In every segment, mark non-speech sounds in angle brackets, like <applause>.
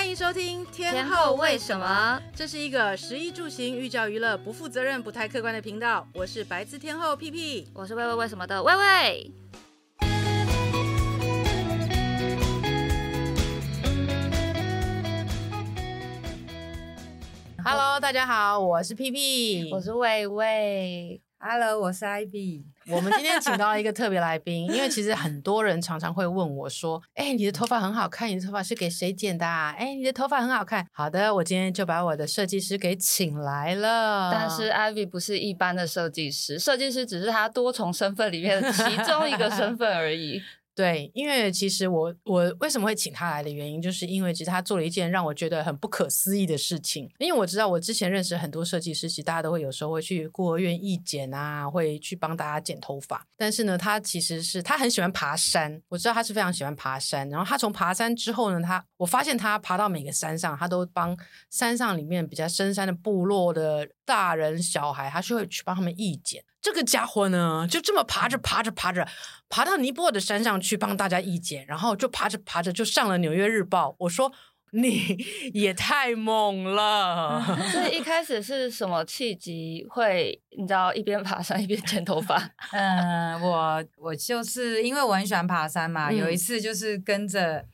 欢迎收听天，后为什么？这是一个食衣住行、寓教于乐、不负责任、不太客观的频道。我是白字天后屁屁，我是喂喂为什么的喂喂。Hello，大家好，我是屁屁，我是喂喂。Hello，我是 Ivy。我们今天请到一个特别来宾，因为其实很多人常常会问我说：“哎，你的头发很好看，你的头发是给谁剪的啊？哎，你的头发很好看。”好的，我今天就把我的设计师给请来了。但是 Ivy 不是一般的设计师，设计师只是他多重身份里面的其中一个身份而已。对，因为其实我我为什么会请他来的原因，就是因为其实他做了一件让我觉得很不可思议的事情。因为我知道我之前认识很多设计师，其实大家都会有时候会去孤儿院义剪啊，会去帮大家剪头发。但是呢，他其实是他很喜欢爬山，我知道他是非常喜欢爬山。然后他从爬山之后呢，他我发现他爬到每个山上，他都帮山上里面比较深山的部落的大人小孩，他就会去帮他们义剪。这个家伙呢，就这么爬着爬着爬着，爬到尼泊尔的山上去帮大家义剪，然后就爬着爬着就上了《纽约日报》。我说你也太猛了！<laughs> 所以一开始是什么契机会你知道一边爬山一边剪头发？<laughs> 嗯，我我就是因为我很喜欢爬山嘛，嗯、有一次就是跟着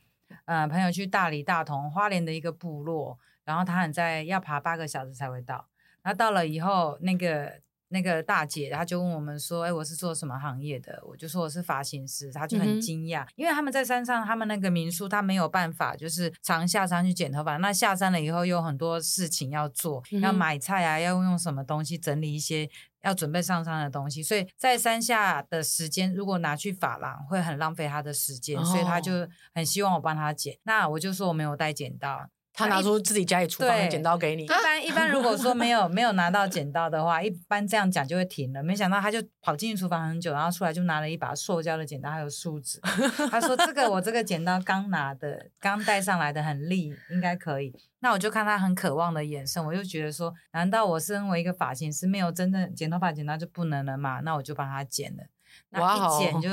呃朋友去大理大同花莲的一个部落，然后他很在要爬八个小时才会到，然后到了以后那个。那个大姐，她就问我们说：“哎，我是做什么行业的？”我就说我是发型师，她就很惊讶，嗯、因为他们在山上，他们那个民宿，他没有办法就是常下山去剪头发。那下山了以后，有很多事情要做，嗯、要买菜啊，要用什么东西整理一些要准备上山的东西，所以在山下的时间，如果拿去发廊，会很浪费他的时间，哦、所以他就很希望我帮他剪。那我就说我没有带剪刀。他拿出自己家里厨房的剪刀给你。一般一般，如果说没有 <laughs> 没有拿到剪刀的话，一般这样讲就会停了。没想到他就跑进去厨房很久，然后出来就拿了一把塑胶的剪刀，还有梳子。他说：“这个我这个剪刀刚拿的，刚带上来的，很利，应该可以。”那我就看他很渴望的眼神，我就觉得说：难道我身为一个发型师，没有真正剪头发剪刀就不能了吗？那我就帮他剪了。那一剪就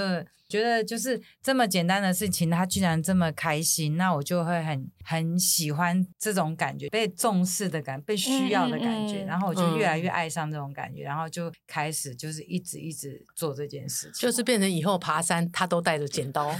觉得就是这么简单的事情，他居然这么开心，那我就会很很喜欢这种感觉，被重视的感觉，被需要的感觉，然后我就越来越爱上这种感觉，然后就开始就是一直一直做这件事情，就是变成以后爬山他都带着剪刀，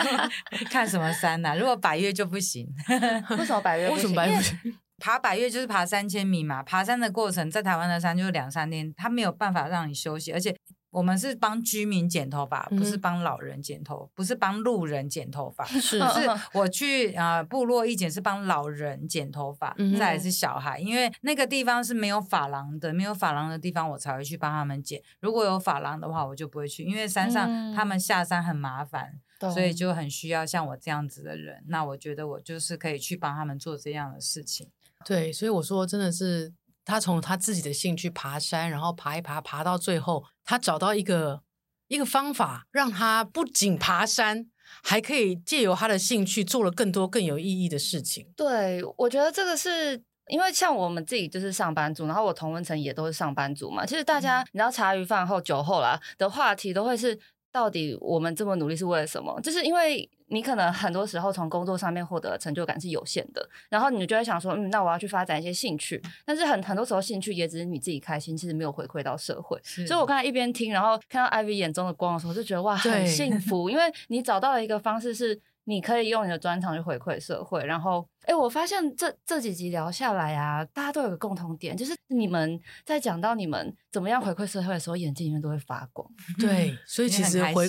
<laughs> 看什么山呐？如果百越就不行，<laughs> 为什么百越？为什么百岳？<laughs> 爬百越就是爬三千米嘛，爬山的过程在台湾的山就是两三天，他没有办法让你休息，而且。我们是帮居民剪头发，不是帮老人剪头，嗯、不是帮路人剪头发。是，是我去啊、呃、部落一剪是帮老人剪头发，嗯、再来是小孩，因为那个地方是没有发廊的，没有发廊的地方我才会去帮他们剪。如果有发廊的话，我就不会去，因为山上他们下山很麻烦，嗯、所以就很需要像我这样子的人。那我觉得我就是可以去帮他们做这样的事情。对，所以我说真的是。他从他自己的兴趣爬山，然后爬一爬，爬到最后，他找到一个一个方法，让他不仅爬山，还可以借由他的兴趣做了更多更有意义的事情。对，我觉得这个是因为像我们自己就是上班族，然后我同文层也都是上班族嘛。其实大家，嗯、你知道茶余饭后酒后啦的话题都会是，到底我们这么努力是为了什么？就是因为。你可能很多时候从工作上面获得的成就感是有限的，然后你就会想说，嗯，那我要去发展一些兴趣，但是很很多时候兴趣也只是你自己开心，其实没有回馈到社会。所以我刚才一边听，然后看到 Ivy 眼中的光的时候，就觉得哇，很幸福，因为你找到了一个方式，是你可以用你的专长去回馈社会。然后，哎，我发现这这几集聊下来啊，大家都有个共同点，就是你们在讲到你们怎么样回馈社会的时候，眼睛里面都会发光。对，所以其实回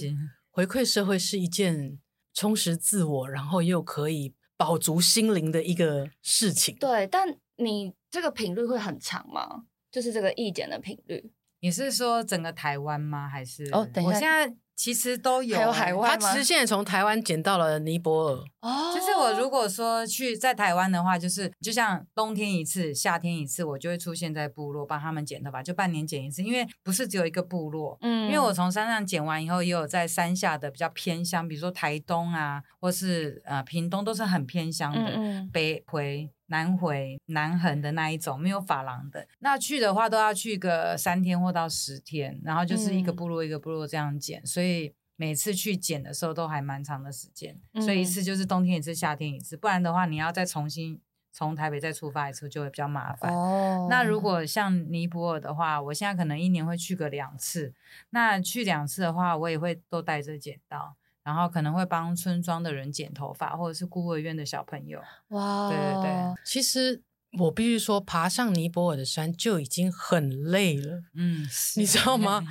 回馈社会是一件。充实自我，然后又可以饱足心灵的一个事情。对，但你这个频率会很长吗？就是这个意见的频率。你是说整个台湾吗？还是？哦，等一下，我现在。其实都有，还有海外？他其实现在从台湾剪到了尼泊尔。哦，就是我如果说去在台湾的话，就是就像冬天一次，夏天一次，我就会出现在部落帮他们剪头发，就半年剪一次。因为不是只有一个部落，嗯，因为我从山上剪完以后，也有在山下的比较偏乡，比如说台东啊，或是呃屏东，都是很偏乡的，嗯嗯北回。南回南横的那一种没有发廊的，那去的话都要去个三天或到十天，然后就是一个部落一个部落这样剪，嗯、所以每次去剪的时候都还蛮长的时间，嗯、所以一次就是冬天一次，夏天一次，不然的话你要再重新从台北再出发一次就会比较麻烦。哦，那如果像尼泊尔的话，我现在可能一年会去个两次，那去两次的话，我也会都带着剪刀。然后可能会帮村庄的人剪头发，或者是孤儿院的小朋友。哇，对对对，其实我必须说，爬上尼泊尔的山就已经很累了。嗯，你知道吗？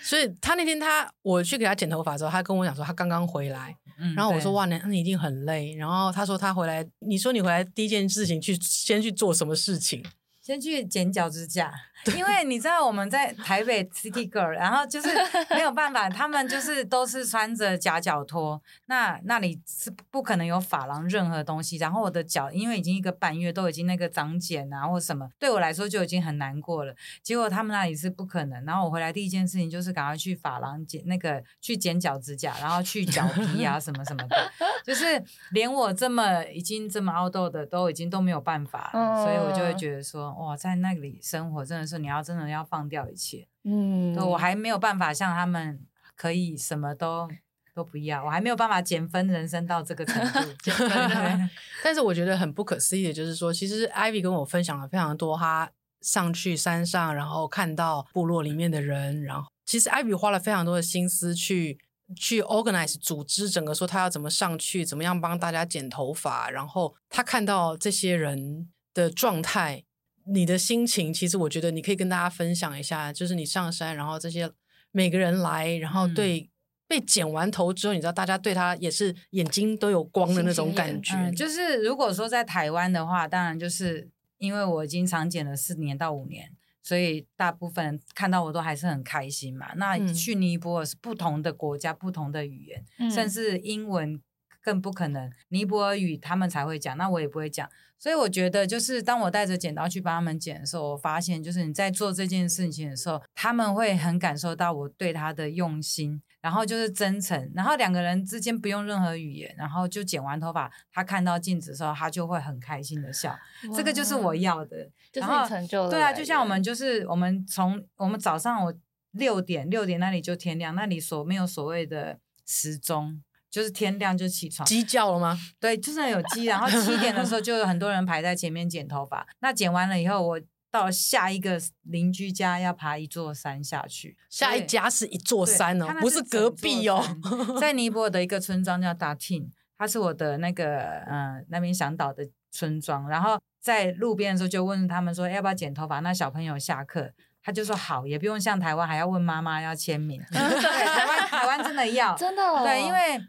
所以他那天他我去给他剪头发之后，他跟我讲说他刚刚回来，嗯、然后我说哇，那你一定很累。然后他说他回来，你说你回来第一件事情去先去做什么事情？先去剪脚趾甲，因为你知道我们在台北 City Girl，然后就是没有办法，他们就是都是穿着夹脚拖，那那里是不可能有发廊任何东西。然后我的脚因为已经一个半月都已经那个长茧啊或什么，对我来说就已经很难过了。结果他们那里是不可能。然后我回来第一件事情就是赶快去发廊剪那个去剪脚趾甲，然后去脚皮啊什么什么的，<laughs> 就是连我这么已经这么 outdoor 的都已经都没有办法，所以我就会觉得说。哇，在那里生活真的是你要真的要放掉一切，嗯，我还没有办法像他们可以什么都都不要，我还没有办法减分人生到这个程度。减分 <laughs> <laughs> 但是我觉得很不可思议的就是说，其实 Ivy 跟我分享了非常多，他上去山上，然后看到部落里面的人，然后其实 Ivy 花了非常多的心思去去 organize 组织整个，说他要怎么上去，怎么样帮大家剪头发，然后他看到这些人的状态。你的心情，其实我觉得你可以跟大家分享一下，就是你上山，然后这些每个人来，然后对被剪完头之后，你知道大家对他也是眼睛都有光的那种感觉。嗯，就是如果说在台湾的话，当然就是因为我已经常剪了四年到五年，所以大部分人看到我都还是很开心嘛。那去尼泊尔是不同的国家，不同的语言，嗯，甚至英文更不可能，尼泊尔语他们才会讲，那我也不会讲。所以我觉得，就是当我带着剪刀去帮他们剪的时候，我发现，就是你在做这件事情的时候，他们会很感受到我对他的用心，然后就是真诚，然后两个人之间不用任何语言，然后就剪完头发，他看到镜子的时候，他就会很开心的笑，这个就是我要的，然后成就对啊，就像我们就是我们从我们早上我六点六点那里就天亮，那里所没有所谓的时钟。就是天亮就起床，鸡叫了吗？对，就是有鸡。然后七点的时候就有很多人排在前面剪头发。那剪完了以后，我到下一个邻居家要爬一座山下去。下一家是一座山哦，不是隔壁哦。在尼泊尔的一个村庄叫达汀，它是我的那个嗯、呃、那边向导的村庄。然后在路边的时候就问他们说要不要剪头发。那小朋友下课，他就说好，也不用像台湾还要问妈妈要签名。<laughs> 对，台湾台湾真的要真的、哦、对，因为。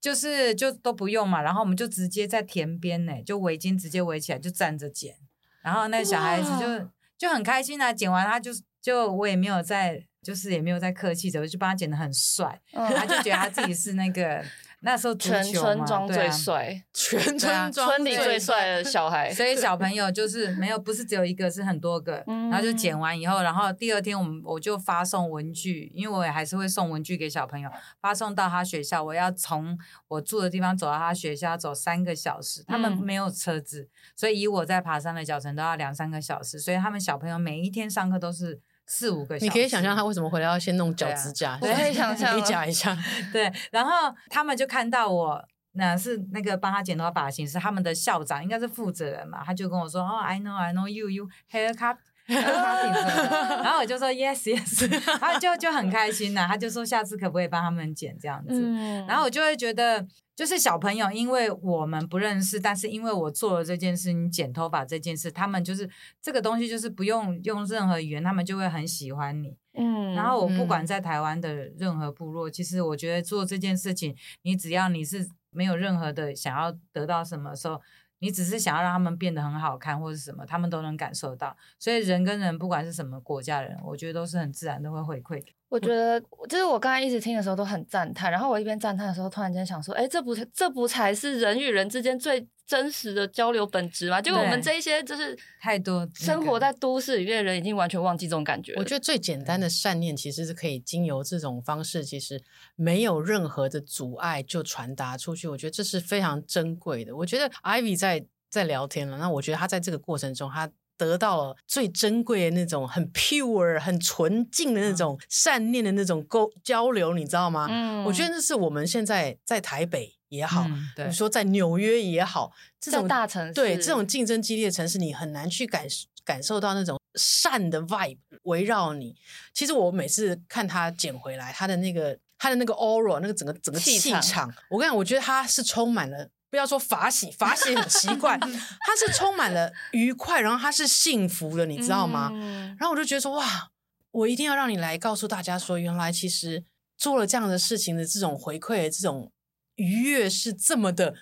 就是就都不用嘛，然后我们就直接在田边呢，就围巾直接围起来就站着剪，然后那小孩子就就很开心啊，剪完他就就我也没有在，就是也没有在客气的，我就帮他剪得很帅，他就觉得他自己是那个。那时候全村庄最帅，全村村里最帅的 <laughs> 小孩，所以小朋 <laughs> 友就是没有，不是只有一个，是很多个。然后就剪完以后，然后第二天我们我就发送文具，因为我也还是会送文具给小朋友，发送到他学校。我要从我住的地方走到他学校，走三个小时。他们没有车子，所以以我在爬山的脚程都要两三个小时。所以他们小朋友每一天上课都是。四五个小时，你可以想象他为什么回来要先弄脚趾甲？我可以想 <laughs> 象，你讲一下。<laughs> 对，然后他们就看到我，那是那个帮他剪头发发型师，他们的校长应该是负责人嘛，他就跟我说：“哦，I know, I know you, you haircut, haircutting。<laughs> ”然后我就说 yes yes，他就就很开心呐，他就说下次可不可以帮他们剪这样子，嗯、然后我就会觉得就是小朋友，因为我们不认识，但是因为我做了这件事，你剪头发这件事，他们就是这个东西就是不用用任何语言，他们就会很喜欢你。嗯，然后我不管在台湾的任何部落，其实我觉得做这件事情，你只要你是没有任何的想要得到什么时候。你只是想要让他们变得很好看，或者什么，他们都能感受到。所以人跟人，不管是什么国家人，我觉得都是很自然都会回馈。我觉得，就是我刚才一直听的时候都很赞叹，然后我一边赞叹的时候，突然间想说，哎，这不这不才是人与人之间最真实的交流本质吗？结果我们这一些就是太多生活在都市里面的人，已经完全忘记这种感觉。我觉得最简单的善念，其实是可以经由这种方式，其实没有任何的阻碍就传达出去。我觉得这是非常珍贵的。我觉得 Ivy 在在聊天了，那我觉得他在这个过程中，他得到了最珍贵的那种很 pure、很纯净的那种善念的那种沟交流，你知道吗？嗯，我觉得那是我们现在在台北也好，嗯、对你说在纽约也好，这种大城市，对这种竞争激烈的城市，你很难去感感受到那种善的 vibe 围绕你。其实我每次看他捡回来，他的那个他的那个 aura，那个整个整个气场，气场我跟你讲，我觉得他是充满了。不要说法喜，法喜很奇怪，<laughs> 它是充满了愉快，然后它是幸福的，你知道吗？嗯、然后我就觉得说，哇，我一定要让你来告诉大家说，原来其实做了这样的事情的这种回馈的这种愉悦是这么的。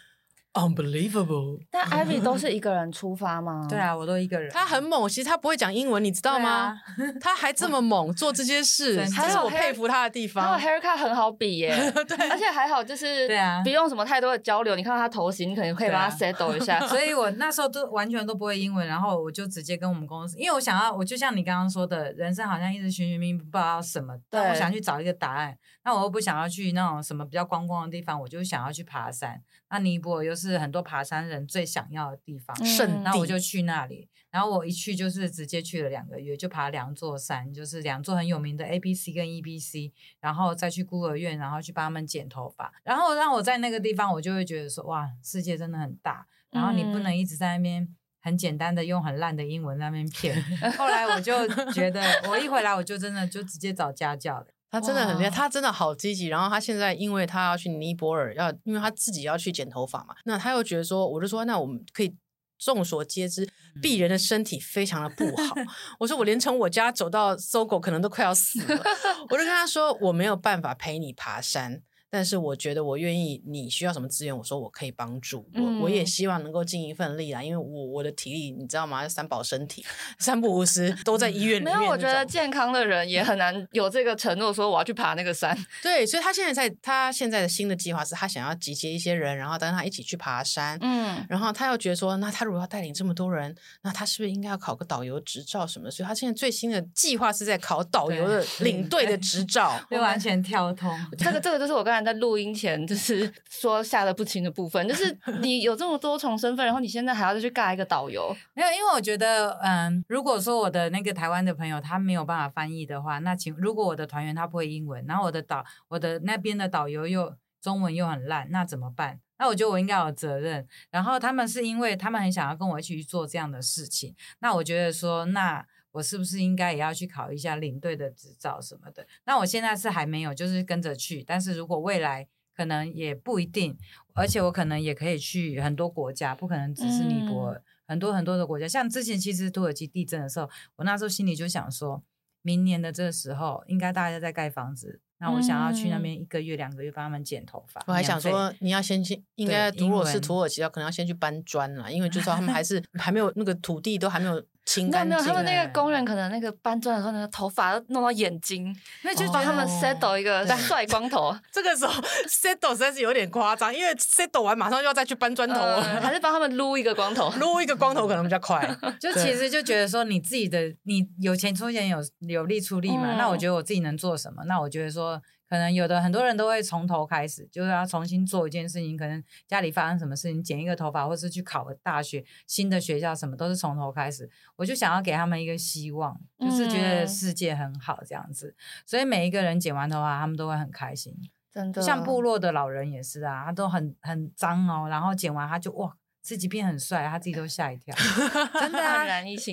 Unbelievable！但 <laughs> Ivy 都是一个人出发吗？<laughs> 对啊，我都一个人。他很猛，其实他不会讲英文，你知道吗？啊、<laughs> 他还这么猛做这些事，这是我佩服他的地方。还有 haircut 很好比耶，对，而且还好就是，对啊，不用什么太多的交流。你看到他头型，你可能可以把他 settle 一下。所以我那时候都完全都不会英文，然后我就直接跟我们公司，因为我想要，我就像你刚刚说的，人生好像一直寻寻觅觅，不知道什么，但我想去找一个答案。那我又不想要去那种什么比较观光的地方，我就想要去爬山。那尼泊尔又是很多爬山人最想要的地方。那我就去那里。然后我一去就是直接去了两个月，就爬两座山，就是两座很有名的 A B C 跟 E B C，然后再去孤儿院，然后去帮他们剪头发。然后让我在那个地方，我就会觉得说，哇，世界真的很大。然后你不能一直在那边很简单的用很烂的英文在那边骗。<laughs> 后来我就觉得，我一回来我就真的就直接找家教了。他真的很厉害，他真的好积极。然后他现在，因为他要去尼泊尔，要因为他自己要去剪头发嘛，那他又觉得说，我就说，那我们可以众所皆知，鄙人的身体非常的不好。<laughs> 我说，我连从我家走到 SOGO 可能都快要死了。<laughs> 我就跟他说，我没有办法陪你爬山。但是我觉得我愿意，你需要什么资源，我说我可以帮助，我、嗯、我也希望能够尽一份力啦，因为我我的体力你知道吗？三保身体，<laughs> 三不五时都在医院里面。没有，我觉得健康的人也很难 <laughs> 有这个承诺，说我要去爬那个山。<laughs> 对，所以他现在在他现在的新的计划是他想要集结一些人，然后跟他一起去爬山。嗯，然后他又觉得说，那他如果要带领这么多人，那他是不是应该要考个导游执照什么？所以他现在最新的计划是在考导游的领队的执照，就完全跳通。这个这个就是我刚才。在录音前，就是 <laughs> 说吓得不轻的部分，就是 <laughs> 你有这么多重身份，然后你现在还要再去尬一个导游，没有？因为我觉得，嗯，如果说我的那个台湾的朋友他没有办法翻译的话，那请如果我的团员他不会英文，然后我的导我的那边的导游又中文又很烂，那怎么办？那我觉得我应该有责任。然后他们是因为他们很想要跟我一起去做这样的事情，那我觉得说那。我是不是应该也要去考一下领队的执照什么的？那我现在是还没有，就是跟着去。但是如果未来可能也不一定，而且我可能也可以去很多国家，不可能只是尼泊尔，嗯、很多很多的国家。像之前其实土耳其地震的时候，我那时候心里就想说，明年的这个时候应该大家在盖房子，那我想要去那边一个月两个月帮他们剪头发。我还想说，你要先去，应该如果是土耳其，要可能要先去搬砖了，因为就是说他们还 <laughs> 是还没有那个土地都还没有。没有没有，他们那个工人可能那个搬砖的时候，那个头发弄到眼睛，因为就帮他们 settle 一个 <laughs> 帅光头。<laughs> 这个时候 <laughs> settle 实在是有点夸张，因为 settle 完马上就要再去搬砖头了，还是帮他们撸一个光头，撸一个光头可能比较快。就其实就觉得说，你自己的你有钱出钱，有有力出力嘛。那我觉得我自己能做什么？那我觉得说。可能有的很多人都会从头开始，就是要重新做一件事情。可能家里发生什么事情，剪一个头发，或是去考个大学，新的学校，什么都是从头开始。我就想要给他们一个希望，就是觉得世界很好这样子。嗯、所以每一个人剪完头发，他们都会很开心。真的，像部落的老人也是啊，他都很很脏哦，然后剪完他就哇。自己变很帅，他自己都吓一跳，<laughs> 真的啊，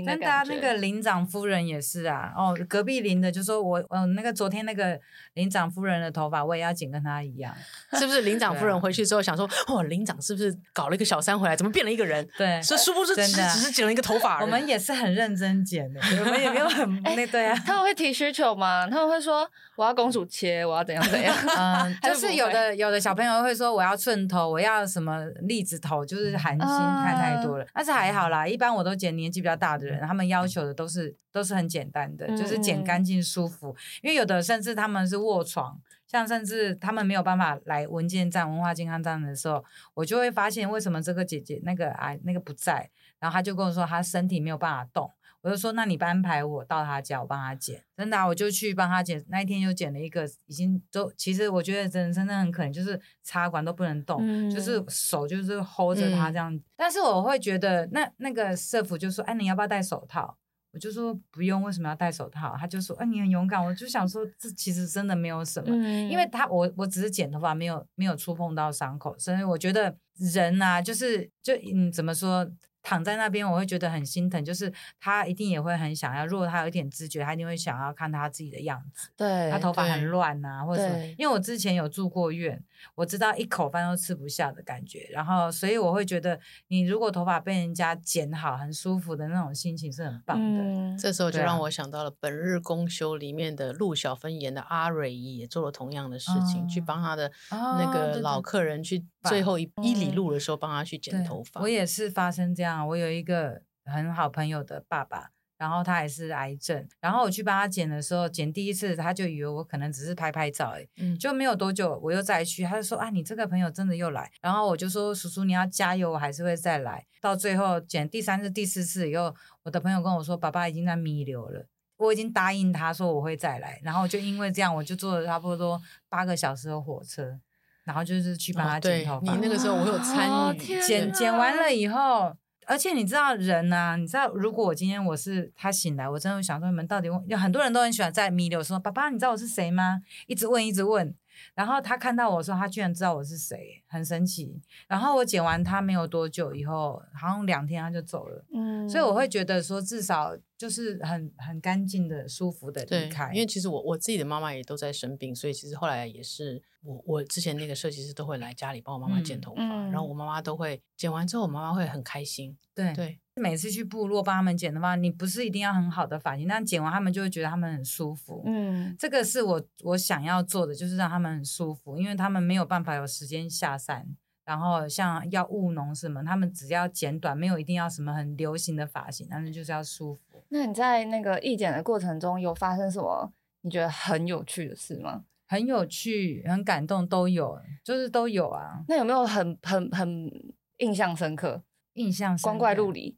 真的啊，那个林长夫人也是啊，哦，隔壁邻的就说我，嗯，那个昨天那个林长夫人的头发我也要剪跟她一样，<laughs> 是不是？林长夫人回去之后想说，哦，林长是不是搞了一个小三回来，怎么变了一个人？对，所以殊不知只只是剪了一个头发。我们也是很认真剪的，我们也没有很 <laughs> 那对啊。他们会提需求吗？他们会说我要公主切，我要怎样怎样？嗯，就是有的有的小朋友会说我要寸头，我要什么栗子头，就是韩。心看太多了，嗯、但是还好啦。一般我都剪年纪比较大的人，他们要求的都是都是很简单的，嗯、就是剪干净舒服。因为有的甚至他们是卧床，像甚至他们没有办法来文件站、文化健康站的时候，我就会发现为什么这个姐姐那个啊那个不在，然后他就跟我说他身体没有办法动。我就说那你安排我到他家，我帮他剪。真的、啊，我就去帮他剪。那一天就剪了一个，已经都其实我觉得真真的很可怜，就是插管都不能动，嗯、就是手就是 hold 着他这样。嗯、但是我会觉得那那个师傅就说，哎，你要不要戴手套？我就说不用，为什么要戴手套？他就说，哎，你很勇敢。我就想说，这其实真的没有什么，嗯、因为他我我只是剪头发，没有没有触碰到伤口，所以我觉得人啊，就是就嗯，怎么说？躺在那边，我会觉得很心疼。就是他一定也会很想要，如果他有一点知觉，他一定会想要看他自己的样子。对，他头发很乱啊，或者什么。因为我之前有住过院，我知道一口饭都吃不下的感觉。然后，所以我会觉得，你如果头发被人家剪好，很舒服的那种心情是很棒的。嗯、这时候就让我想到了《本日公休》里面的陆小芬演的阿蕊姨，也做了同样的事情，哦、去帮她的那个老客人去最后一一里路的时候帮他去剪头发。我也是发生这样，我有一个。很好朋友的爸爸，然后他也是癌症，然后我去帮他剪的时候，剪第一次他就以为我可能只是拍拍照，哎，嗯，就没有多久我又再去，他就说啊，你这个朋友真的又来，然后我就说叔叔你要加油，我还是会再来。到最后剪第三次、第四次以后，我的朋友跟我说，爸爸已经在弥留了，我已经答应他说我会再来，然后就因为这样，我就坐了差不多八个小时的火车，然后就是去帮他剪头发。哦、你那个时候我有参与，哦、剪剪完了以后。而且你知道人呢、啊，你知道如果我今天我是他醒来，我真的会想说你们到底问，有很多人都很喜欢在弥留说爸爸，你知道我是谁吗？一直问一直问。然后他看到我说，他居然知道我是谁，很神奇。然后我剪完他没有多久以后，好像两天他就走了。嗯，所以我会觉得说，至少就是很很干净的、舒服的离开。因为其实我我自己的妈妈也都在生病，所以其实后来也是我我之前那个设计师都会来家里帮我妈妈剪头发，嗯嗯、然后我妈妈都会剪完之后，我妈妈会很开心。对对。对每次去部落帮他们剪的话，你不是一定要很好的发型，但剪完他们就会觉得他们很舒服。嗯，这个是我我想要做的，就是让他们很舒服，因为他们没有办法有时间下山，然后像要务农什么，他们只要剪短，没有一定要什么很流行的发型，但是就是要舒服。那你在那个义剪的过程中有发生什么你觉得很有趣的事吗？很有趣、很感动都有，就是都有啊。那有没有很很很印象深刻？印象光怪陆离，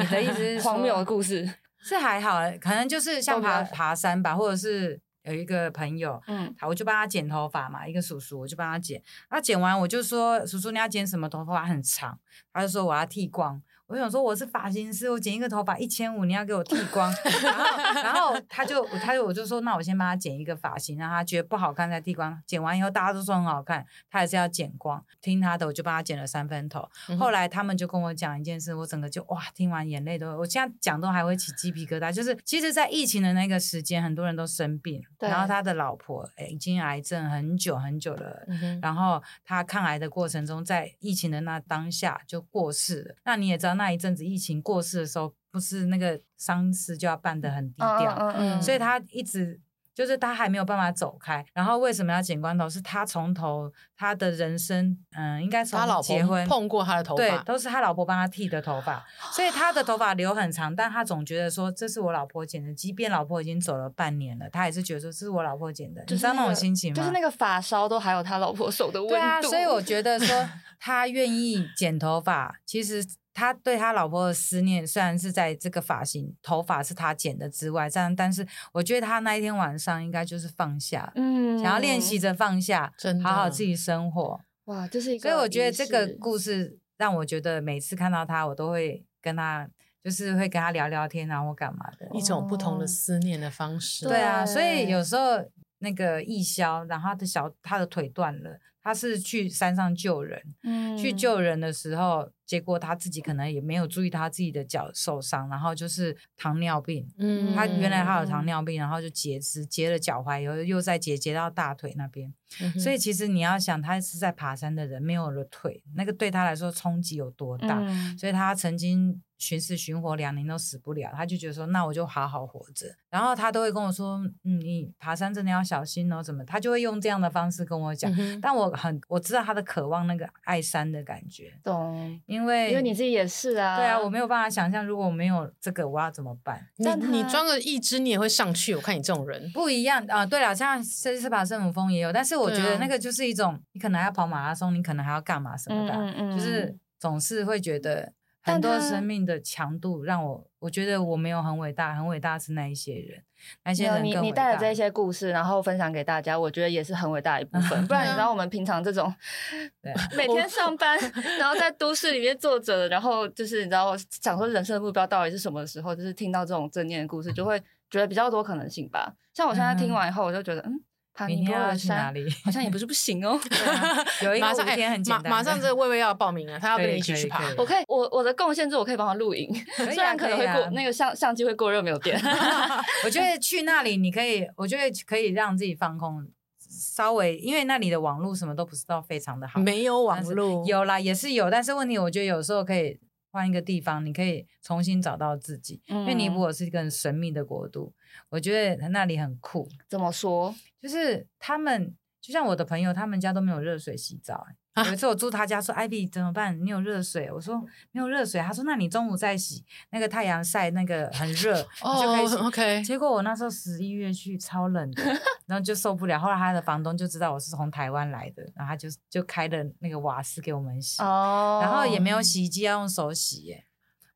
你的意思是 <laughs> 荒谬的故事？是还好，可能就是像爬爬山吧，或者是有一个朋友，嗯，我就帮他剪头发嘛，一个叔叔，我就帮他剪。他剪完，我就说：“叔叔，你要剪什么头发？很长。”他就说：“我要剃光。”我想说我是发型师，我剪一个头发一千五，你要给我剃光，然后然后他就他就我就说，那我先帮他剪一个发型，让他觉得不好看再剃光。剪完以后大家都说很好看，他还是要剪光。听他的，我就帮他剪了三分头。嗯、后来他们就跟我讲一件事，我整个就哇，听完眼泪都，我现在讲都还会起鸡皮疙瘩。就是其实，在疫情的那个时间，很多人都生病，然后他的老婆诶已经癌症很久很久了，嗯、然后他抗癌的过程中，在疫情的那当下就过世了。那你也知道。那一阵子疫情过世的时候，不是那个丧事就要办的很低调，嗯嗯嗯、所以他一直就是他还没有办法走开。然后为什么要剪光头？是他从头他的人生，嗯，应该从他老婆结婚碰过他的头发，对，都是他老婆帮他剃的头发，所以他的头发留很长，但他总觉得说这是我老婆剪的，即便老婆已经走了半年了，他还是觉得说这是我老婆剪的。就是、你知道那种心情吗？就是那个发梢都还有他老婆手的温度。对啊，所以我觉得说 <laughs> 他愿意剪头发，其实。他对他老婆的思念，虽然是在这个发型、头发是他剪的之外，这样，但是我觉得他那一天晚上应该就是放下，嗯，想要练习着放下，真好好自己生活。哇，这是一个，所以我觉得这个故事让我觉得每次看到他，我都会跟他，就是会跟他聊聊天啊，或干嘛的，一种不同的思念的方式。对啊，所以有时候那个义消，然后他的小他的腿断了，他是去山上救人，嗯，去救人的时候。结果他自己可能也没有注意他自己的脚受伤，然后就是糖尿病。嗯，他原来他有糖尿病，然后就截肢，截了脚踝，以后又再截截到大腿那边。嗯、所以其实你要想，他是在爬山的人，没有了腿，那个对他来说冲击有多大？嗯、所以他曾经寻死寻活两年都死不了，他就觉得说，那我就好好活着。然后他都会跟我说，嗯，你爬山真的要小心哦，怎么？他就会用这样的方式跟我讲。嗯、但我很我知道他的渴望，那个爱山的感觉。懂。因为因为你自己也是啊，对啊，我没有办法想象，如果我没有这个，我要怎么办？你你装个一只，你也会上去。我看你这种人不一样啊。对了，像这次把圣母峰也有，但是我觉得那个就是一种，你可能还要跑马拉松，你可能还要干嘛什么的，嗯嗯嗯，就是总是会觉得很多生命的强度让我，我觉得我没有很伟大，很伟大是那一些人，那些人你你带着这些故事，然后分享给大家，我觉得也是很伟大的一部分。不然你知 <laughs> 道我们平常这种，<laughs> 对，<laughs> 每天上班，然后在都市里面坐着，然后就是你知道想说人生的目标到底是什么的时候，就是听到这种正念的故事，就会觉得比较多可能性吧。像我现在听完以后，我就觉得嗯。明天要去哪里？好像也不是不行哦。啊、有一个五天很简单马，马上这个薇薇要报名了，<laughs> 他要跟你一起去爬。我可以，我我的贡献是我可以帮他录影，啊、虽然可能会过、啊、那个相相机会过热没有电。<laughs> <laughs> 我觉得去那里你可以，我觉得可以让自己放空，稍微因为那里的网络什么都不是到非常的好，没有网络，有啦也是有，但是问题我觉得有时候可以。换一个地方，你可以重新找到自己。嗯、因为尼泊尔是一个很神秘的国度，我觉得那里很酷。怎么说？就是他们，就像我的朋友，他们家都没有热水洗澡。有一次我住他家，说：“艾比怎么办？你有热水？”我说：“没有热水。”他说：“那你中午再洗，那个太阳晒那个很热，<laughs> 你就可以洗。” OK。结果我那时候十一月去，超冷的，<laughs> 然后就受不了。后来他的房东就知道我是从台湾来的，然后他就就开了那个瓦斯给我们洗。哦。然后也没有洗衣机，要用手洗耶。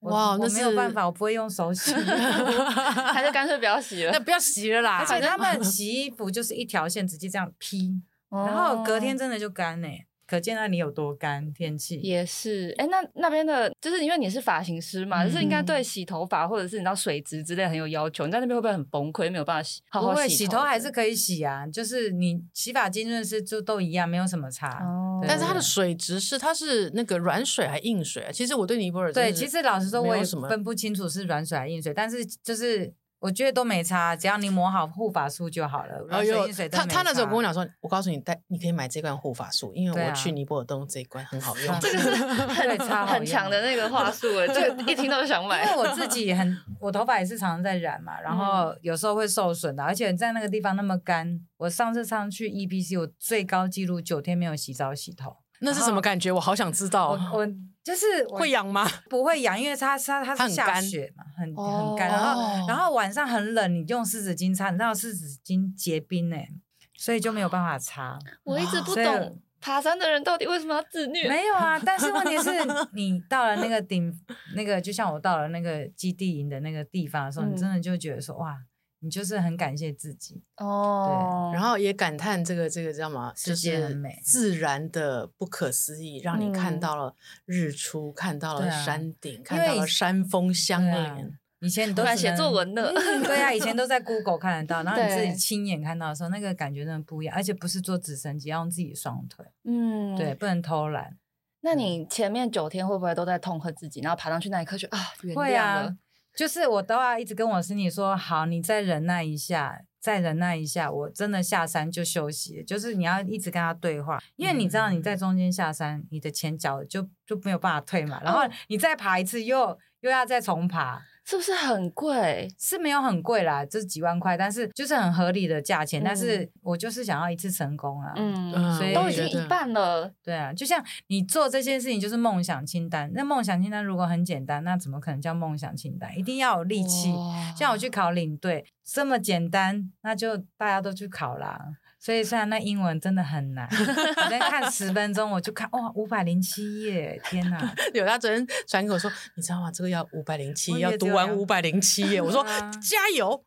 哇，那我没有办法，我不会用手洗，<laughs> 还是干脆不要洗了。那不要洗了啦。而且他们洗衣服就是一条线直接这样劈，然后隔天真的就干呢。可见那里有多干，天气也是。哎，那那边的，就是因为你是发型师嘛，就是应该对洗头发或者是你知道水质之类很有要求。你在那边会不会很崩溃，没有办法洗？好好洗头？不会，洗头还是可以洗啊，就是你洗发精润丝就都一样，没有什么差。哦。但是它的水质是它是那个软水还硬水啊？其实我对尼泊尔对，其实老实说我也分不清楚是软水还是硬水，但是就是。我觉得都没差，只要你抹好护发素就好了。然后他他那时候跟我讲说，我告诉你带，你可以买这罐护发素，因为我去尼泊尔都用这一罐，很好 <laughs> 用。这个是 <laughs> 很很强的那个话术哎，这个一听到就想买。因为我自己很，我头发也是常常在染嘛，然后有时候会受损的，而且在那个地方那么干。我上次上去 EBC，我最高纪录九天没有洗澡洗头。那是什么感觉？我好想知道。我我就是会痒吗？不会痒，因为它它它是下雪嘛，很很干。然后然后晚上很冷，你用湿纸巾擦，你知道湿纸巾结冰哎，所以就没有办法擦。我一直不懂爬山的人到底为什么要自虐。没有啊，但是问题是 <laughs> 你到了那个顶，那个就像我到了那个基地营的那个地方的时候，你真的就觉得说哇。你就是很感谢自己哦，对，然后也感叹这个这个叫什么？世界很美，自然的不可思议，让你看到了日出，看到了山顶，看到了山峰相连。以前你都在写作文的，对啊，以前都在 <laughs> Google 看得到，然后你自己亲眼看到的时候，那个感觉真的不一样，而且不是坐直升机，要用自己的双腿，嗯，对，不能偷懒。那你前面九天会不会都在痛恨自己，然后爬上去那一刻就啊，原谅了？就是我都要一直跟我身体说，好，你再忍耐一下，再忍耐一下，我真的下山就休息。就是你要一直跟他对话，因为你知道你在中间下山，你的前脚就就没有办法退嘛，然后你再爬一次又又要再重爬。是不是很贵？是没有很贵啦，就是几万块，但是就是很合理的价钱。嗯、但是我就是想要一次成功啊，嗯，所以都已经一半了。对啊，就像你做这件事情就是梦想清单，那梦想清单如果很简单，那怎么可能叫梦想清单？一定要有力气。像我去考领队，这么简单，那就大家都去考啦。所以虽然那英文真的很难，我在看十分钟，我就看哇五百零七页，天哪！有他昨天传给我说，你知道吗？这个要五百零七，要读完五百零七页。我说加油！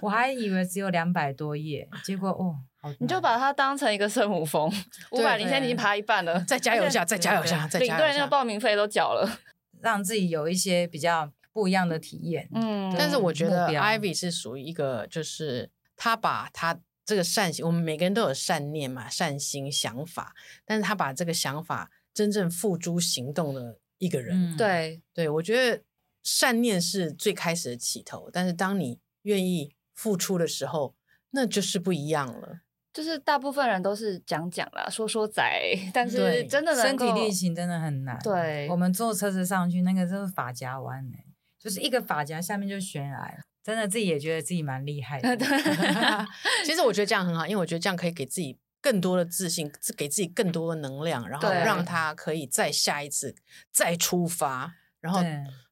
我还以为只有两百多页，结果哦，你就把它当成一个圣母峰，<laughs> 五百零七已经爬一半了，再加油一下，<laughs> 再加油一下，再加油一下。领队那个报名费都缴了，让自己有一些比较不一样的体验。嗯，但是我觉得 Ivy 是属于一个，就是他把他。这个善行，我们每个人都有善念嘛，善心想法，但是他把这个想法真正付诸行动的一个人，嗯、对对，我觉得善念是最开始的起头，但是当你愿意付出的时候，那就是不一样了。就是大部分人都是讲讲啦，说说仔，但是真的身体力行真的很难。对，我们坐车子上去，那个就是发夹弯呢，就是一个发夹下面就悬崖。真的自己也觉得自己蛮厉害的。<laughs> <laughs> 其实我觉得这样很好，因为我觉得这样可以给自己更多的自信，给自己更多的能量，然后让他可以再下一次再出发，然后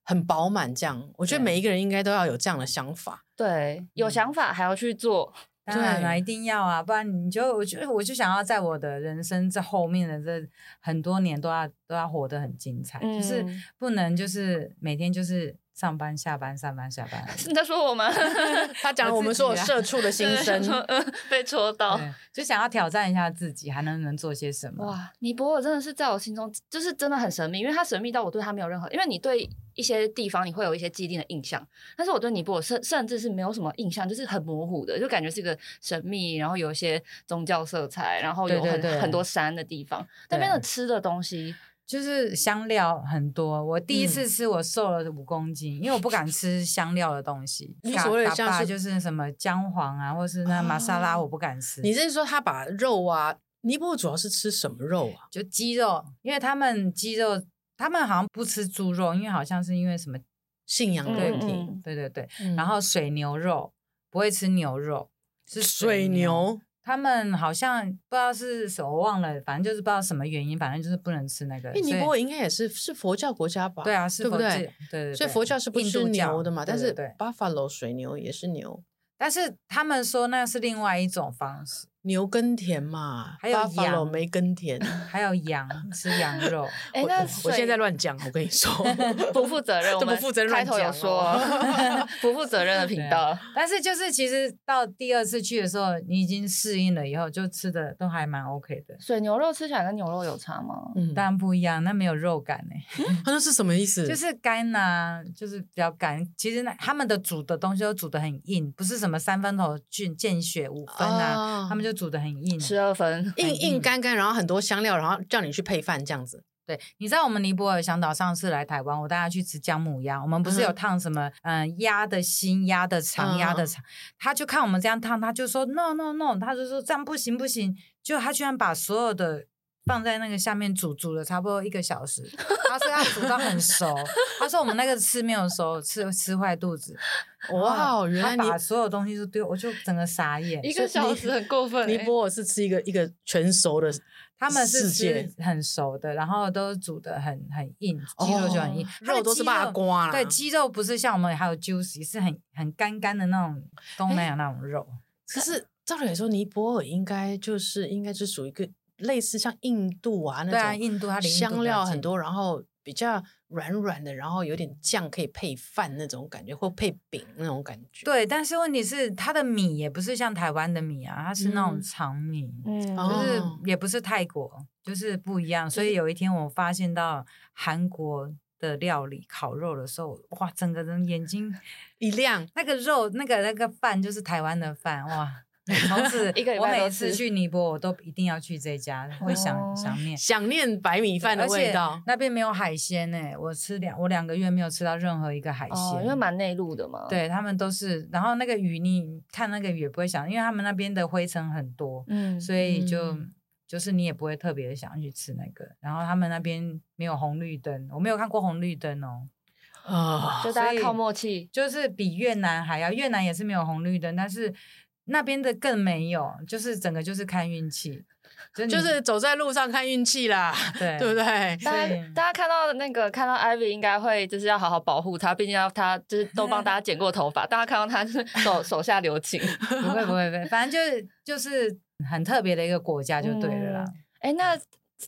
很饱满。这样，我觉得每一个人应该都要有这样的想法。对，有想法还要去做。当然了，一定要啊，不然你就我就我就想要在我的人生这后面的这很多年都要都要活得很精彩，嗯、就是不能就是每天就是。上班下班上班下班，<laughs> 你在说我吗？<laughs> 他讲我们说我社畜的心声，<laughs> 被戳到，就想要挑战一下自己，还能能做些什么？哇，尼泊尔真的是在我心中就是真的很神秘，因为他神秘到我对他没有任何，因为你对一些地方你会有一些既定的印象，但是我对尼泊尔甚甚至是没有什么印象，就是很模糊的，就感觉是一个神秘，然后有一些宗教色彩，然后有很对对对很多山的地方，那边的吃的东西。就是香料很多，我第一次吃我瘦了五公斤，嗯、因为我不敢吃香料的东西。你所谓的像是就是什么姜黄啊，或是那玛莎拉，我不敢吃。你是说他把肉啊？尼泊尔主要是吃什么肉啊？就鸡肉，因为他们鸡肉，他们好像不吃猪肉，因为好像是因为什么信仰的问题。对对对，嗯、然后水牛肉不会吃牛肉，是水牛。他们好像不知道是什么，我忘了，反正就是不知道什么原因，反正就是不能吃那个。尼泊尔应该也是是佛教国家吧？对啊，是佛教，对对。所以佛教是不吃牛的嘛？但是 buffalo 水牛也是牛，但是他们说那是另外一种方式。牛耕田嘛，<laughs> 还有羊没耕田，还有羊吃羊肉。<laughs> 哎，那我现在在乱讲，我跟你说，<laughs> 不负责任，不负责任，开头有说不负责任的频道。但是就是其实到第二次去的时候，你已经适应了以后，就吃的都还蛮 OK 的。水牛肉吃起来跟牛肉有差吗？嗯，当然不一样，那没有肉感呢。那是什么意思？就是干呐，就是比较干。其实那他们的煮的东西都煮的很硬，不是什么三分头菌见血五分啊，他们就。煮的很硬，十二分，硬硬干干，然后很多香料，然后叫你去配饭这样子。对，你知道我们尼泊尔香岛上次来台湾，我带他去吃姜母鸭，我们不是有烫什么嗯鸭的心、鸭的肠、鸭的肠，他就看我们这样烫，他就说 no no no，他就说这样不行不行，就他居然把所有的。放在那个下面煮，煮了差不多一个小时，他说要煮到很熟。他说我们那个吃没有熟，吃吃坏肚子。哇，原来把所有东西都丢，我就整个傻眼。一个小时很过分。尼泊尔是吃一个一个全熟的，<laughs> 他们是吃很熟的，然后都煮的很很硬，鸡肉就很硬，肉都是把刮了。对，鸡肉不是像我们还有 juicy，是很很干干的那种东南亚那种肉。可是照理来说，尼泊尔应该就是应该是属于一个。类似像印度啊那种，对啊，印度它香料很多，然后比较软软的，然后有点酱可以配饭那种感觉，或配饼那种感觉。对，但是问题是它的米也不是像台湾的米啊，它是那种长米，嗯，就是也不是泰国，就是不一样。所以有一天我发现到韩国的料理烤肉的时候，哇，整个人眼睛一亮，那个肉那个那个饭就是台湾的饭，哇。从此，<laughs> 我每次去尼泊尔，我都一定要去这家，会想想念想念白米饭的味道。那边没有海鲜呢，我吃两我两个月没有吃到任何一个海鲜，因为蛮内陆的嘛。对他们都是，然后那个鱼，你看那个鱼也不会想，因为他们那边的灰尘很多，嗯，所以就就是你也不会特别想去吃那个。然后他们那边没有红绿灯，我没有看过红绿灯哦，啊，就大家靠默契，就是比越南还要，越南也是没有红绿灯，但是。那边的更没有，就是整个就是看运气，就是走在路上看运气啦，<laughs> 对对不对？大家大家看到那个看到 Ivy 应该会就是要好好保护她，毕竟要她就是都帮大家剪过头发，大家看到她是 <laughs> 手手下留情，不会不会不会，反正就是就是很特别的一个国家就对了啦。哎、嗯，那。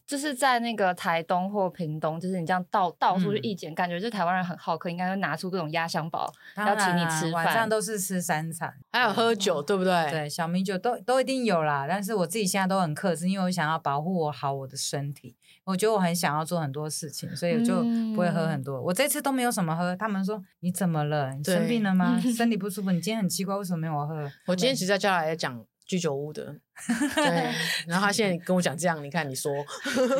就是在那个台东或屏东，就是你这样到到处去义剪，嗯、感觉就台湾人很好客，应该会拿出各种压箱宝要请你吃饭，晚上都是吃三餐，还有喝酒，对不对？对，小米酒都都一定有啦。但是我自己现在都很克制，因为我想要保护我好我的身体。我觉得我很想要做很多事情，所以我就不会喝很多。嗯、我这次都没有什么喝，他们说你怎么了？你生病了吗？<laughs> 身体不舒服？你今天很奇怪，为什么没有喝？我今天其实在家里来讲。居酒屋的，<laughs> 对，然后他现在跟我讲这样，你看你说，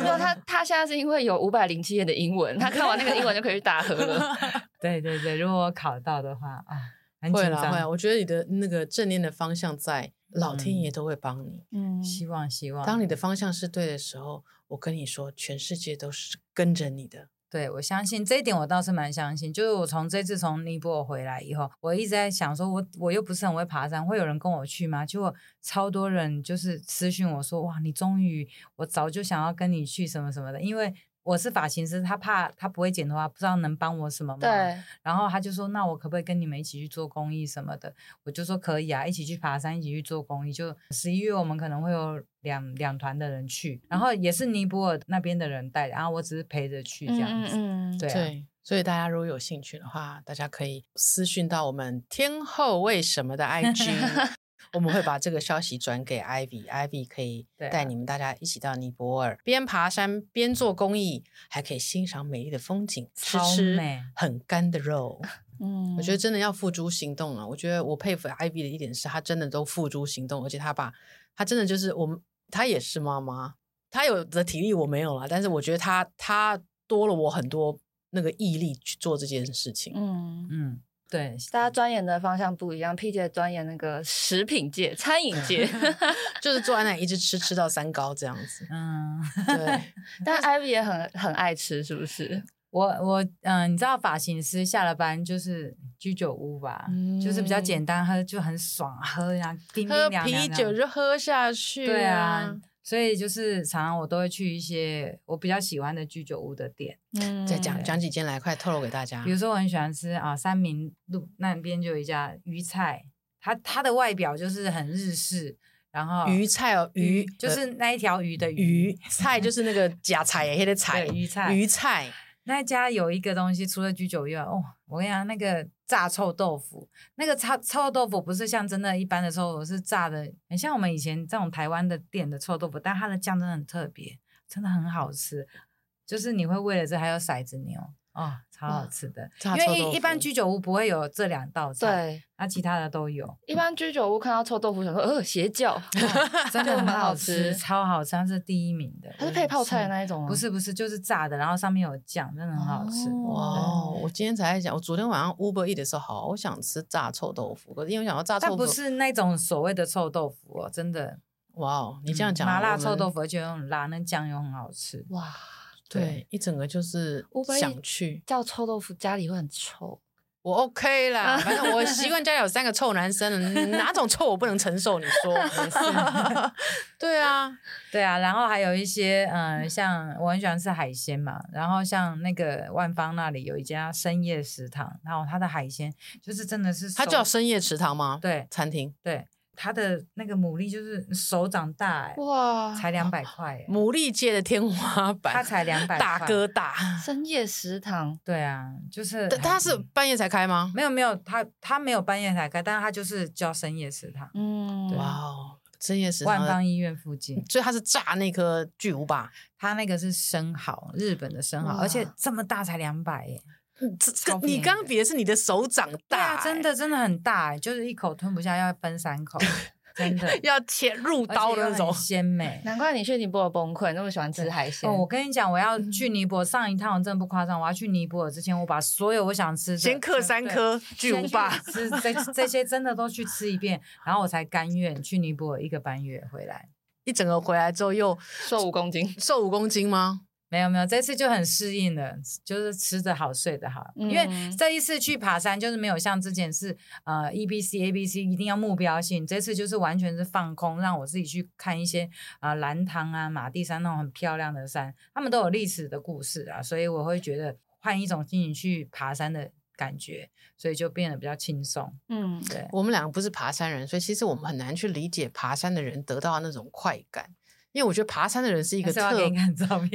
没有他，他现在是因为有五百零七页的英文，他看完那个英文就可以去打和了。<laughs> 对对对，如果我考到的话啊，很会了会了，我觉得你的那个正念的方向在，老天爷都会帮你。嗯，希望希望，当你的方向是对的时候，我跟你说，全世界都是跟着你的。对，我相信这一点，我倒是蛮相信。就是我从这次从尼泊尔回来以后，我一直在想说我，我又不是很会爬山，会有人跟我去吗？结果超多人就是私讯我说，哇，你终于，我早就想要跟你去什么什么的，因为我是发型师，他怕他不会剪头发，不知道能帮我什么忙。对。然后他就说：“那我可不可以跟你们一起去做公益什么的？”我就说：“可以啊，一起去爬山，一起去做公益。”就十一月我们可能会有两两团的人去，然后也是尼泊尔那边的人带，然后我只是陪着去这样子。嗯，对啊。对，所以大家如果有兴趣的话，大家可以私讯到我们天后为什么的 IG。<laughs> 我们会把这个消息转给 Ivy，Ivy 可以带你们大家一起到尼泊尔，边爬山边做公益，还可以欣赏美丽的风景，吃吃很干的肉。<laughs> 嗯，我觉得真的要付诸行动了。我觉得我佩服 Ivy 的一点是，她真的都付诸行动，而且她把她真的就是我们，她也是妈妈，她有的体力我没有了，但是我觉得她她多了我很多那个毅力去做这件事情。嗯嗯。对，大家钻研的方向不一样。P 姐钻研那个食品界、餐饮界 <laughs> <laughs> 就是坐在那里一直吃吃到三高这样子。嗯，对。<laughs> 但 Ivy 也很很爱吃，是不是？我我嗯，你知道发型师下了班就是居酒屋吧，嗯、就是比较简单，喝就很爽，喝呀，冰冰凉凉，喝啤酒就喝下去。对啊。所以就是常常我都会去一些我比较喜欢的居酒屋的店，嗯，再讲讲几间来，快透露给大家。比如说我很喜欢吃啊，三民路那边就有一家鱼菜，它它的外表就是很日式，然后鱼菜哦，鱼就是那一条鱼的鱼，鱼菜就是那个假菜也的 <laughs> 菜，鱼菜鱼菜。那家有一个东西，除了居酒屋哦，我跟你讲，那个炸臭豆腐，那个臭臭豆腐不是像真的一般的臭豆腐，是炸的，很像我们以前这种台湾的店的臭豆腐，但它的酱真的很特别，真的很好吃，就是你会为了这还有骰子牛。哦，超好吃的，因为一一般居酒屋不会有这两道菜，对，那其他的都有。一般居酒屋看到臭豆腐，想说呃邪教，真的 <laughs> 很好吃，超好吃，它是第一名的。它是配泡菜的那一种吗？不是不是，就是炸的，然后上面有酱，真的很好吃。哇，我今天才在讲，我昨天晚上 Uber Eats 的时候，好想吃炸臭豆腐，可是因为想要炸臭豆腐，但不是那种所谓的臭豆腐哦，真的。哇哦，你这样讲，麻辣臭豆腐而且又很辣，那酱又很好吃。哇。对，一整个就是想去叫臭豆腐，家里会很臭。我 OK 啦，<laughs> 反正我习惯家里有三个臭男生，哪种臭我不能承受？你说？<laughs> 对啊，<laughs> 对啊。然后还有一些，嗯、呃，像我很喜欢吃海鲜嘛，然后像那个万芳那里有一家深夜食堂，然后它的海鲜就是真的是，它叫深夜食堂吗？对，餐厅对。它的那个牡蛎就是手掌大哎，哇，才两百块哎，<laughs> 牡蛎界的天花板，它才两百 <laughs> 块，大哥大。<laughs> 深夜食堂，对啊，就是它是半夜才开吗？没有没有，它它没有半夜才开，但是它就是叫深夜食堂。嗯，哇哦，深夜食堂，万芳医院附近，所以它是炸那颗巨无霸，它那个是生蚝，日本的生蚝，而且这么大才两百哎。这你刚刚比的是你的手掌大，欸，真的真的很大，就是一口吞不下，要分三口，<laughs> 真的要切入刀的那种鲜美。<laughs> 难怪你去尼泊尔崩溃，那么喜欢吃海鲜。哦，我跟你讲，我要去尼泊尔上一趟，我真的不夸张，我要去尼泊尔之前，我把所有我想吃的先刻三颗巨无霸，吃这这些真的都去吃一遍，然后我才甘愿去尼泊尔一个半月回来。一整个回来之后又瘦五公斤，瘦五公斤吗？没有没有，这次就很适应了，就是吃得好睡得好。嗯、因为这一次去爬山，就是没有像之前是呃 E B C A B C 一定要目标性，这次就是完全是放空，让我自己去看一些啊兰塘啊马蒂山那种很漂亮的山，他们都有历史的故事啊，所以我会觉得换一种心情去爬山的感觉，所以就变得比较轻松。嗯，对，我们两个不是爬山人，所以其实我们很难去理解爬山的人得到那种快感。因为我觉得爬山的人是一个特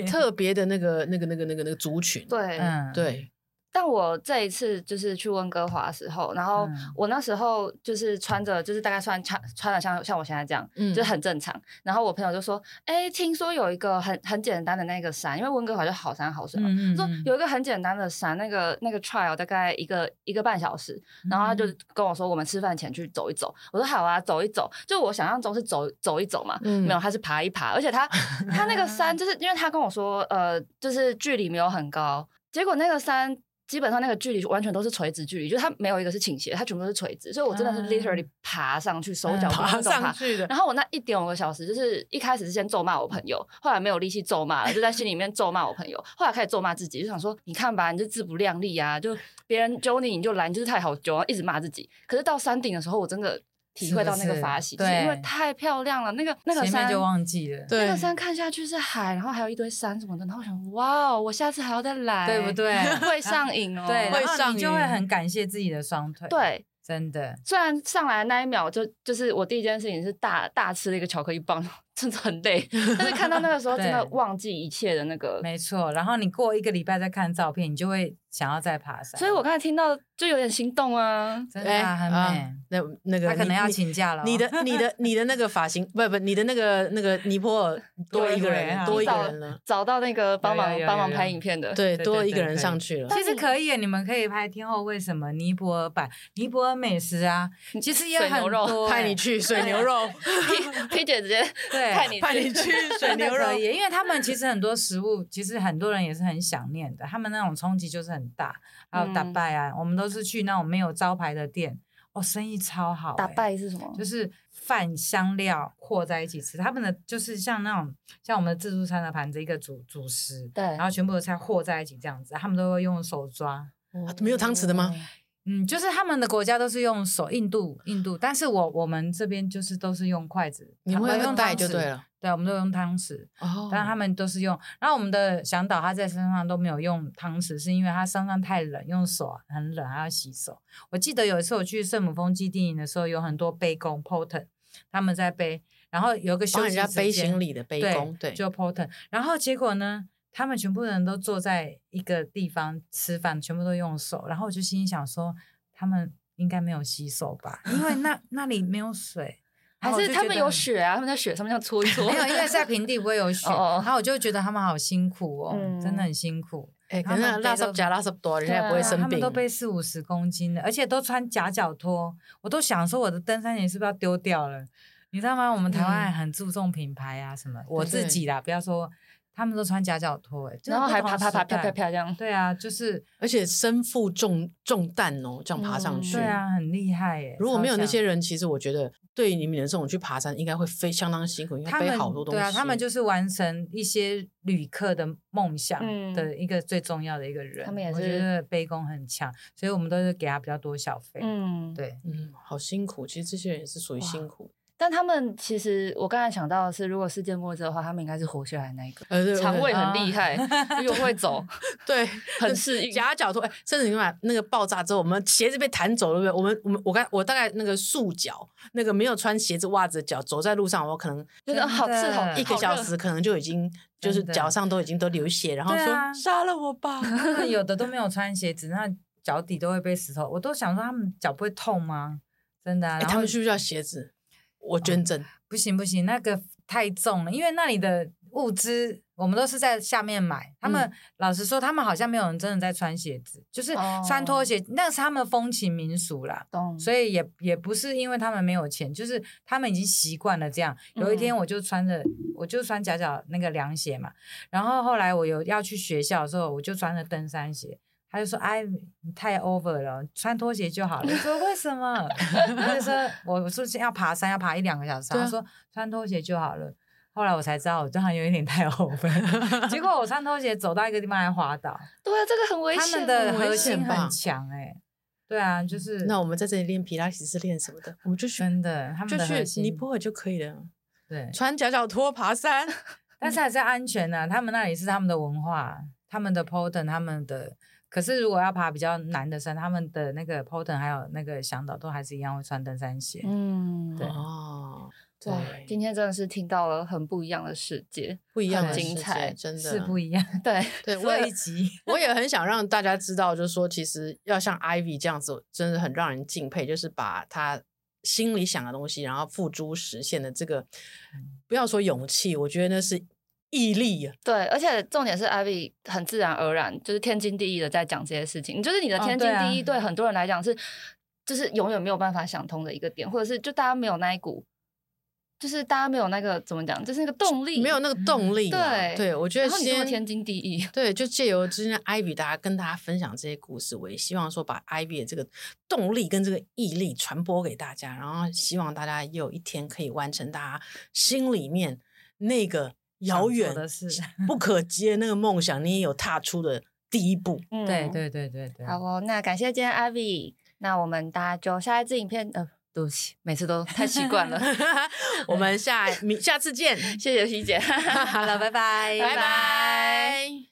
特别的那个那个那个那个那个族群，对，嗯，对。但我这一次就是去温哥华的时候，然后我那时候就是穿着，就是大概穿穿穿的像像我现在这样，嗯，就是很正常。然后我朋友就说：“哎，听说有一个很很简单的那个山，因为温哥华就好山好水嘛，嗯嗯嗯说有一个很简单的山，那个那个 trial 大概一个一个半小时。然后他就跟我说，我们吃饭前去走一走。我说好啊，走一走。就我想象中是走走一走嘛，嗯、没有，他是爬一爬。而且他他那个山，<laughs> 就是因为他跟我说，呃，就是距离没有很高，结果那个山。基本上那个距离完全都是垂直距离，就是它没有一个是倾斜，它全部都是垂直，所以我真的是 literally 爬上去，手脚爬上去的。然后我那一点五个小时，就是一开始是先咒骂我朋友，后来没有力气咒骂了，就在心里面咒骂我朋友，后来开始咒骂自己，就想说，你看吧，你就自不量力啊，就别人揪你你就来，你就是太好揪，一直骂自己。可是到山顶的时候，我真的体会到那个法喜，就是因为太漂亮了。那个那个山就忘记了，那个山看下去是海，然后还有一堆山什么的。然后我想，哇，我下次还要再来，对不对？<laughs> 会上瘾哦，<laughs> 对，会上瘾，你就会很感谢自己的双腿。对，真的。虽然上来的那一秒就就是我第一件事情是大大吃了一个巧克力棒。真的很累，但是看到那个时候，真的忘记一切的那个。没错，然后你过一个礼拜再看照片，你就会想要再爬山。所以我刚才听到就有点心动啊，真的很美。那那个他可能要请假了。你的你的你的那个发型，不不，你的那个那个尼泊尔 <laughs> 多一个人，多一个人了，找到那个帮忙帮忙拍影片的，对，多一个人上去了。其实可以，你们可以拍天后为什么尼泊尔版尼泊尔美食啊，其实也很多。派你去水牛肉，P 姐直接 <laughs> 对派你派你去。<laughs> 水牛肉，因为他们其实很多食物，其实很多人也是很想念的。他们那种冲击就是很大，还有打败啊，我们都是去那种没有招牌的店，哦，生意超好。打败是什么？就是饭香料和在一起吃。他们的就是像那种像我们的自助餐的盘子，一个主主食，对，然后全部的菜和在一起这样子，他们都会用手抓。没有汤匙的吗？嗯，就是他们的国家都是用手，印度印度，但是我我们这边就是都是用筷子，你们用带就对了。对，我们都用汤匙，哦，但是他们都是用。然后我们的向导他在身上都没有用汤匙，是因为他身上太冷，用手很冷，还要洗手。我记得有一次我去圣母峰基地营的时候，有很多背工 porter 他们在背，然后有个休息时间，背行李的背工，对，对就 porter 然后结果呢，他们全部人都坐在一个地方吃饭，全部都用手。然后我就心里想说，他们应该没有洗手吧，因为那那里没有水。还是他们有雪啊？他们在雪上面这样搓一搓。没有，因为在 <laughs> 平地不会有雪。然后我就觉得他们好辛苦哦，真的很辛苦。哎，可能拉什加拉什多，人家也不会生病。他们都背四五十公斤的，而且都穿夹脚拖。我都想说，我的登山鞋是不是要丢掉了？你知道吗？我们台湾很注重品牌啊，什么我自己啦，不要说。他们都穿夹脚拖，哎，然后还爬爬爬飘飘飘这样。对啊，就是而且身负重重担哦，这样爬上去。对啊，很厉害耶。如果没有那些人，其实我觉得对于你们的这种去爬山，应该会非相当辛苦，因为背好多东西。对啊，他们就是完成一些旅客的梦想的一个最重要的一个人。他们也是，我觉得背功很强，所以我们都是给他比较多小费。嗯，对，嗯，好辛苦。其实这些人也是属于辛苦。但他们其实，我刚才想到的是，如果世界末日的话，他们应该是活下来那一个，呃，肠胃很厉害，又会走，<laughs> 对，很适 <laughs> 应。夹脚拖，哎，甚至你看那个爆炸之后，我们鞋子被弹走了，对不对？我们我们我刚我大概那个束脚，那个没有穿鞋子袜子的脚，走在路上，我可能觉得好刺痛，一个小时可能就已经 <laughs> 就是脚上都已经都流血，然后说杀了我吧。有的都没有穿鞋子，那脚底都会被石头，我都想说他们脚不会痛吗？真的，他们需不需要鞋子？我捐赠、哦、不行不行，那个太重了，因为那里的物资我们都是在下面买。他们、嗯、老实说，他们好像没有人真的在穿鞋子，就是穿拖鞋，哦、那是他们风情民俗啦。懂所以也也不是因为他们没有钱，就是他们已经习惯了这样。有一天我就穿着，嗯、我就穿夹脚那个凉鞋嘛，然后后来我有要去学校的时候，我就穿着登山鞋。他就说：“哎，你太 over 了，穿拖鞋就好了。”我说：“为什么？”他就说：“我说要爬山，要爬一两个小时。啊”他说：“穿拖鞋就好了。”后来我才知道，我这样有一点太 <laughs> over。结果我穿拖鞋走到一个地方还滑倒。对啊，这个很危险。他们的核心很强哎、欸。对啊，就是。那我们在这里练皮拉提是练什么的？我们就去真的，他们的核心尼泊尔就可以了。对，穿夹脚拖爬山，<laughs> 但是还是安全的、啊。他们那里是他们的文化，他们的 p o r t e n 他们的。可是，如果要爬比较难的山，他们的那个 p o r t e n 还有那个向导都还是一样会穿登山鞋。嗯，对哦，对，今天真的是听到了很不一样的世界，不一样的精彩，真的是不一样。<laughs> 对对，<laughs> 我也我也很想让大家知道，就是说，其实要像 Ivy 这样子，真的很让人敬佩，就是把他心里想的东西，然后付诸实现的这个，不要说勇气，我觉得那是。毅力啊，对，而且重点是 Ivy 很自然而然，就是天经地义的在讲这些事情。就是你的天经地义，对很多人来讲是，就是永远没有办法想通的一个点，或者是就大家没有那一股，就是大家没有那个怎么讲，就是那个动力，没有那个动力。对，对我觉得先天经地义。对，就借由今天 Ivy 大家跟大家分享这些故事，我也希望说把 Ivy 的这个动力跟这个毅力传播给大家，然后希望大家也有一天可以完成大家心里面那个。遥远的 <laughs> 是不可及的那个梦想，你也有踏出的第一步。嗯，对对对对对。好哦，那感谢今天 Ivy，那我们大家就下一次影片，呃，对不起，每次都太习惯了。<laughs> <laughs> 我们下明下次见，谢谢徐姐。好了，拜拜，拜拜。